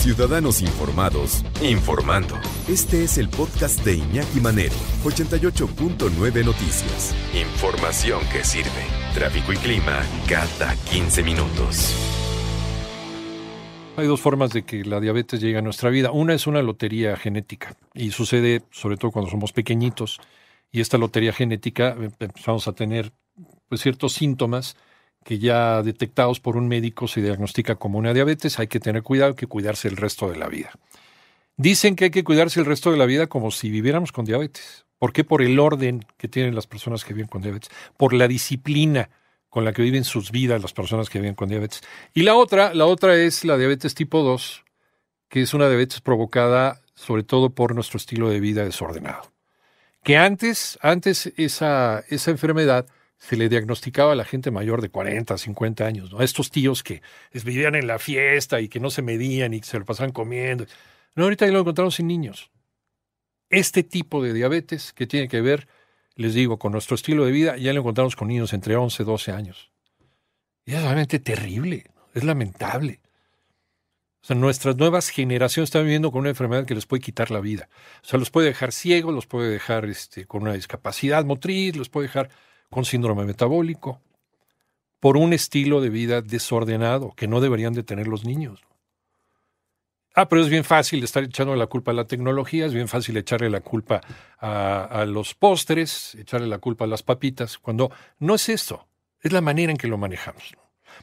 Ciudadanos Informados, informando. Este es el podcast de Iñaki Manero, 88.9 Noticias. Información que sirve. Tráfico y clima cada 15 minutos. Hay dos formas de que la diabetes llegue a nuestra vida. Una es una lotería genética y sucede sobre todo cuando somos pequeñitos y esta lotería genética em, empezamos a tener pues, ciertos síntomas que ya detectados por un médico se diagnostica como una diabetes, hay que tener cuidado, hay que cuidarse el resto de la vida. Dicen que hay que cuidarse el resto de la vida como si viviéramos con diabetes. ¿Por qué? Por el orden que tienen las personas que viven con diabetes, por la disciplina con la que viven sus vidas las personas que viven con diabetes. Y la otra, la otra es la diabetes tipo 2, que es una diabetes provocada sobre todo por nuestro estilo de vida desordenado. Que antes, antes esa, esa enfermedad se le diagnosticaba a la gente mayor de 40, 50 años. A estos tíos que vivían en la fiesta y que no se medían y que se lo pasaban comiendo. No, ahorita ya lo encontramos en niños. Este tipo de diabetes que tiene que ver, les digo, con nuestro estilo de vida, ya lo encontramos con niños entre 11 y 12 años. Y es realmente terrible, es lamentable. O sea, nuestras nuevas generaciones están viviendo con una enfermedad que les puede quitar la vida. O sea, los puede dejar ciegos, los puede dejar este, con una discapacidad motriz, los puede dejar con síndrome metabólico, por un estilo de vida desordenado que no deberían de tener los niños. Ah, pero es bien fácil estar echando la culpa a la tecnología, es bien fácil echarle la culpa a, los postres, echarle la culpa a las papitas, cuando no es esto, es la manera en que lo manejamos.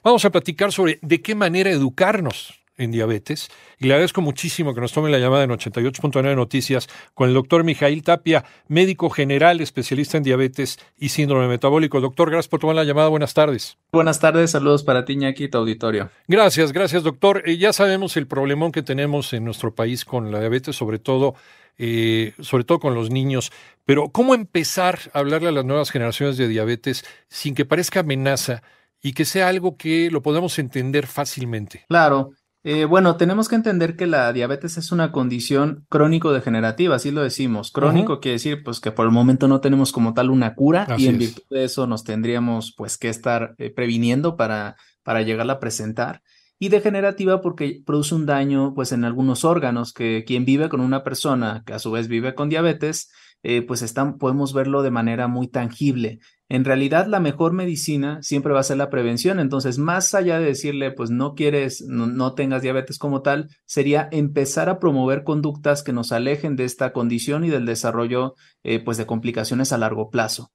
Vamos a platicar sobre de qué manera educarnos en diabetes. Y le agradezco muchísimo que nos tome la llamada en 88.9 Noticias con el doctor Mijail Tapia, médico general, especialista en diabetes y síndrome metabólico. Doctor, gracias por tomar la llamada. Buenas tardes. Buenas tardes, saludos para ti, Ñaki, tu auditorio. Gracias, gracias, doctor. Eh, ya sabemos el problemón que tenemos en nuestro país con la diabetes, sobre todo, eh, sobre todo con los niños. Pero, ¿cómo empezar a hablarle a las nuevas generaciones de diabetes sin que parezca amenaza? y que sea algo que lo podamos entender fácilmente. Claro, eh, bueno, tenemos que entender que la diabetes es una condición crónico-degenerativa, así lo decimos. Crónico quiere decir pues que por el momento no tenemos como tal una cura y en virtud de eso nos tendríamos pues que estar eh, previniendo para, para llegarla a presentar. Y degenerativa porque produce un daño pues en algunos órganos que quien vive con una persona que a su vez vive con diabetes eh, pues están, podemos verlo de manera muy tangible. En realidad, la mejor medicina siempre va a ser la prevención. Entonces, más allá de decirle, pues no quieres, no, tengas diabetes como tal, sería empezar a promover conductas que nos alejen de esta condición y del desarrollo, eh, pues, de complicaciones a largo plazo.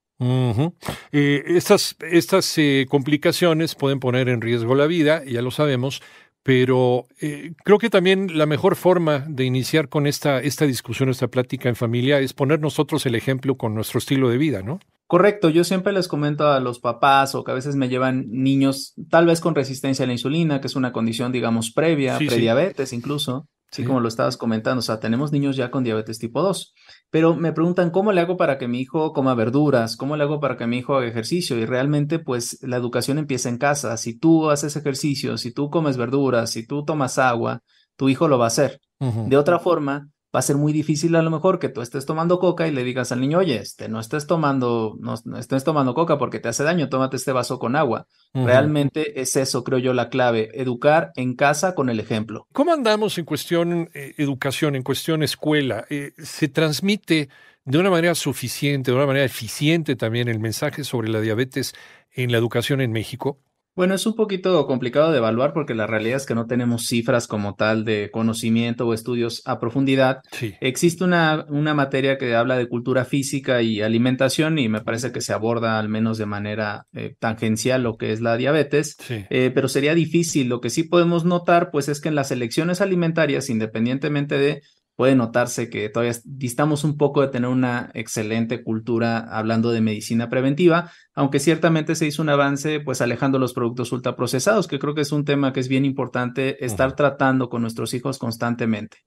Eh, estas estas complicaciones pueden poner en riesgo la vida, ya lo sabemos, pero eh, creo que también la mejor forma de iniciar con esta, esta discusión, esta plática en familia, es poner nosotros el ejemplo con nuestro estilo de vida, ¿no? Correcto, yo siempre les comento a los papás o que a veces me llevan niños tal vez con resistencia a la insulina, que es una condición, digamos, previa, prediabetes incluso, así como lo estabas comentando, o sea, tenemos niños ya con diabetes tipo 2 pero me preguntan cómo le hago para que mi hijo coma verduras, cómo le hago para que mi hijo haga ejercicio y realmente pues la educación empieza en casa. Si tú haces ejercicio, si tú comes verduras, si tú tomas agua, tu hijo lo va a hacer. De otra forma, va a ser muy difícil a lo mejor que tú estés tomando coca y le digas al niño, oye, este, no estés tomando, no, estés tomando coca porque te hace daño, tómate este vaso con agua. Realmente es eso, creo yo, la clave, educar en casa con el ejemplo. ¿Cómo andamos en cuestión eh, educación, en cuestión escuela? Eh, ¿Se transmite de una manera suficiente, de una manera eficiente también el mensaje sobre la diabetes en la educación en México? Bueno, es un poquito complicado de evaluar porque la realidad es que no tenemos cifras como tal de conocimiento o estudios a profundidad. Existe una, una materia que habla de cultura física y alimentación y me parece que se aborda al menos de manera eh, tangencial lo que es la diabetes, eh, pero sería difícil. Lo que sí podemos notar pues es que en las elecciones alimentarias, independientemente de puede notarse que todavía distamos un poco de tener una excelente cultura hablando de medicina preventiva, aunque ciertamente se hizo un avance pues alejando los productos ultraprocesados, que creo que es un tema que es bien importante estar tratando con nuestros hijos constantemente.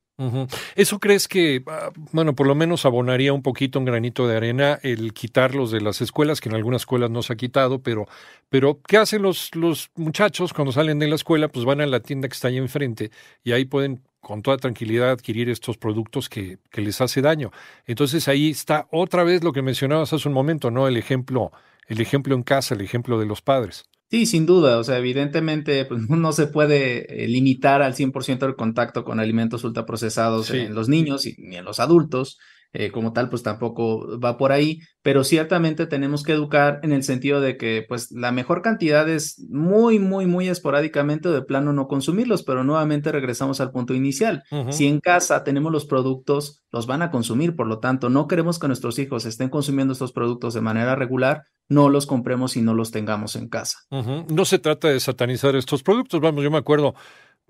¿Eso crees que, ah, bueno, por lo menos abonaría un poquito un granito de arena el quitarlos de las escuelas, que en algunas escuelas no se ha quitado, pero, pero ¿qué hacen los, los muchachos cuando salen de la escuela? Pues van a la tienda que está ahí enfrente y ahí pueden con toda tranquilidad adquirir estos productos que, que, les hace daño. Entonces ahí está otra vez lo que mencionabas hace un momento, ¿no? El ejemplo, el ejemplo en casa, el ejemplo de los padres. Sí, sin duda. O sea, evidentemente pues, no se puede eh, limitar al 100% el contacto con alimentos ultraprocesados en los niños y, ni en los adultos. Eh, como tal, pues tampoco va por ahí, pero ciertamente tenemos que educar en el sentido de que, pues, la mejor cantidad es muy, muy, muy esporádicamente de plano no consumirlos, pero nuevamente regresamos al punto inicial. Si en casa tenemos los productos, los van a consumir, por lo tanto, no queremos que nuestros hijos estén consumiendo estos productos de manera regular, no los compremos y no los tengamos en casa. No se trata de satanizar estos productos, vamos, yo me acuerdo,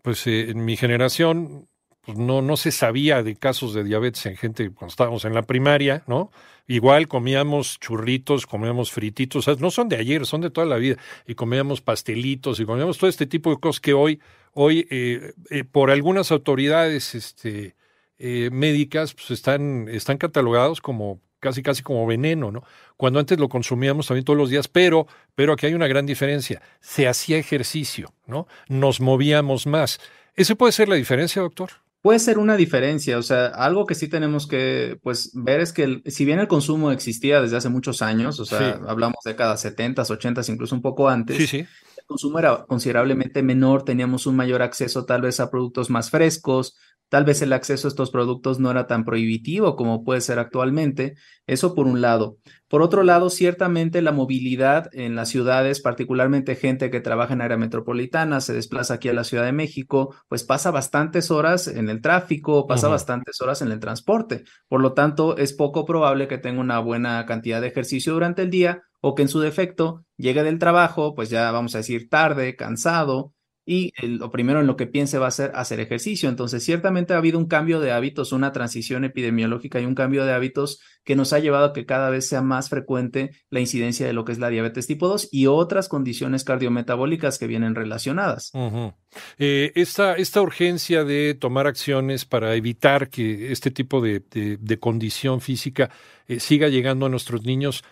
pues eh, en mi generación pues no, no se sabía de casos de diabetes en gente cuando estábamos en la primaria, ¿no? Igual comíamos churritos, comíamos frititos, no son de ayer, son de toda la vida, y comíamos pastelitos y comíamos todo este tipo de cosas que hoy, hoy eh, eh, por algunas autoridades este, eh, médicas, pues están, están catalogados como casi casi como veneno, ¿no? Cuando antes lo consumíamos también todos los días, pero, pero aquí hay una gran diferencia. Se hacía ejercicio, ¿no? Nos movíamos más. ¿Ese puede ser la diferencia, doctor? Puede ser una diferencia, o sea, algo que sí tenemos que pues ver es que si bien el consumo existía desde hace muchos años, o sea, hablamos de décadas 70, 80, incluso un poco antes, sí, sí. el consumo era considerablemente menor, teníamos un mayor acceso tal vez a productos más frescos, Tal vez el acceso a estos productos no era tan prohibitivo como puede ser actualmente. Eso por un lado. Por otro lado, ciertamente la movilidad en las ciudades, particularmente gente que trabaja en área metropolitana, se desplaza aquí a la Ciudad de México, pues pasa bastantes horas en el tráfico, pasa bastantes horas en el transporte. Por lo tanto, es poco probable que tenga una buena cantidad de ejercicio durante el día o que en su defecto llegue del trabajo, pues ya vamos a decir tarde, cansado, y lo primero en lo que piense va a ser hacer ejercicio. Entonces, ciertamente ha habido un cambio de hábitos, una transición epidemiológica y un cambio de hábitos que nos ha llevado a que cada vez sea más frecuente la incidencia de lo que es la diabetes tipo 2 y otras condiciones cardiometabólicas que vienen relacionadas. Eh, esta, esta, urgencia de tomar acciones para evitar que este tipo de, condición física eh, siga llegando a nuestros niños,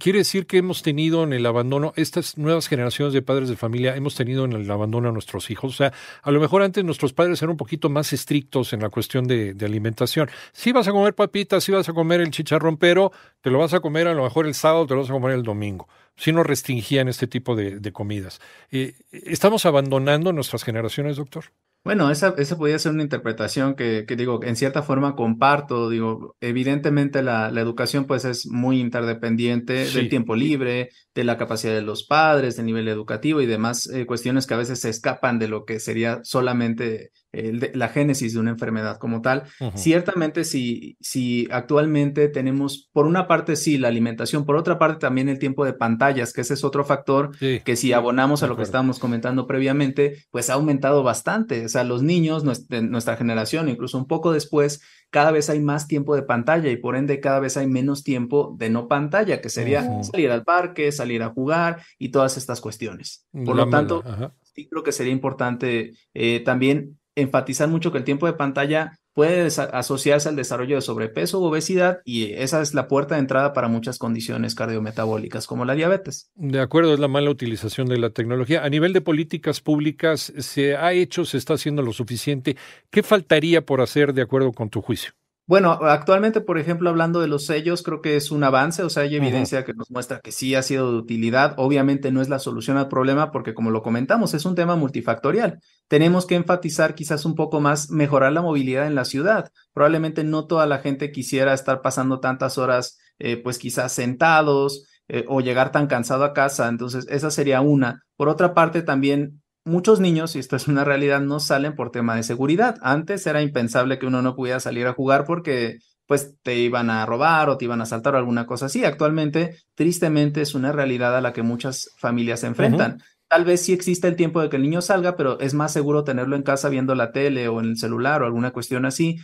Quiere decir que hemos tenido en el abandono, estas nuevas generaciones de padres de familia, hemos tenido en el abandono a nuestros hijos. O sea, a lo mejor antes nuestros padres eran un poquito más estrictos en la cuestión de, alimentación. Si vas a comer papitas, si vas a comer el chicharrón, pero te lo vas a comer a lo mejor el sábado, te lo vas a comer el domingo. Si no restringían este tipo de, comidas. Eh, ¿Estamos abandonando nuestras generaciones, doctor? Bueno, esa, esa podría ser una interpretación que, que, digo, en cierta forma comparto. Digo, evidentemente la, la educación pues es muy interdependiente del tiempo libre, de la capacidad de los padres, del nivel educativo y demás eh, cuestiones que a veces se escapan de lo que sería solamente la génesis de una enfermedad como tal. Ciertamente, si, si actualmente tenemos, por una parte, sí, la alimentación, por otra parte, también el tiempo de pantallas, que ese es otro factor que si abonamos a lo que estábamos comentando previamente, pues ha aumentado bastante. O sea, los niños, nuestra, nuestra generación, incluso un poco después, cada vez hay más tiempo de pantalla y por ende cada vez hay menos tiempo de no pantalla, que sería salir al parque, salir a jugar y todas estas cuestiones. Por lo tanto, sí creo que sería importante eh, también enfatizar mucho que el tiempo de pantalla puede asociarse al desarrollo de sobrepeso u obesidad y esa es la puerta de entrada para muchas condiciones cardiometabólicas como la diabetes. De acuerdo, es la mala utilización de la tecnología. A nivel de políticas públicas, ¿se ha hecho, se está haciendo lo suficiente? ¿Qué faltaría por hacer de acuerdo con tu juicio? Bueno, actualmente, por ejemplo, hablando de los sellos, creo que es un avance, o sea, hay evidencia que nos muestra que sí ha sido de utilidad. Obviamente no es la solución al problema porque, como lo comentamos, es un tema multifactorial. Tenemos que enfatizar quizás un poco más mejorar la movilidad en la ciudad. Probablemente no toda la gente quisiera estar pasando tantas horas, eh, pues quizás sentados eh, o llegar tan cansado a casa. Entonces, esa sería una. Por otra parte, también muchos niños, y esto es una realidad, no salen por tema de seguridad. Antes era impensable que uno no pudiera salir a jugar porque pues te iban a robar o te iban a asaltar o alguna cosa así. Actualmente, tristemente, es una realidad a la que muchas familias se enfrentan. Tal vez sí existe el tiempo de que el niño salga, pero es más seguro tenerlo en casa viendo la tele o en el celular o alguna cuestión así.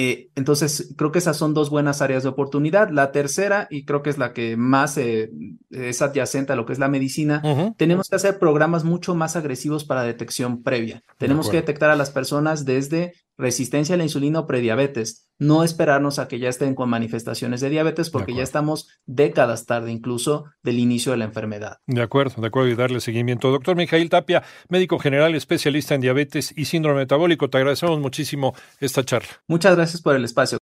Eh, entonces, creo que esas son dos buenas áreas de oportunidad. La tercera, y creo que es la que más eh, es adyacente a lo que es la medicina, tenemos que hacer programas mucho más agresivos para detección previa. Tenemos que detectar a las personas desde resistencia a la insulina o prediabetes. No esperarnos a que ya estén con manifestaciones de diabetes porque ya estamos décadas tarde incluso del inicio de la enfermedad. De acuerdo, de acuerdo y darle seguimiento. Doctor Mijail Tapia, médico general especialista en diabetes y síndrome metabólico, te agradecemos muchísimo esta charla. Muchas gracias por el espacio.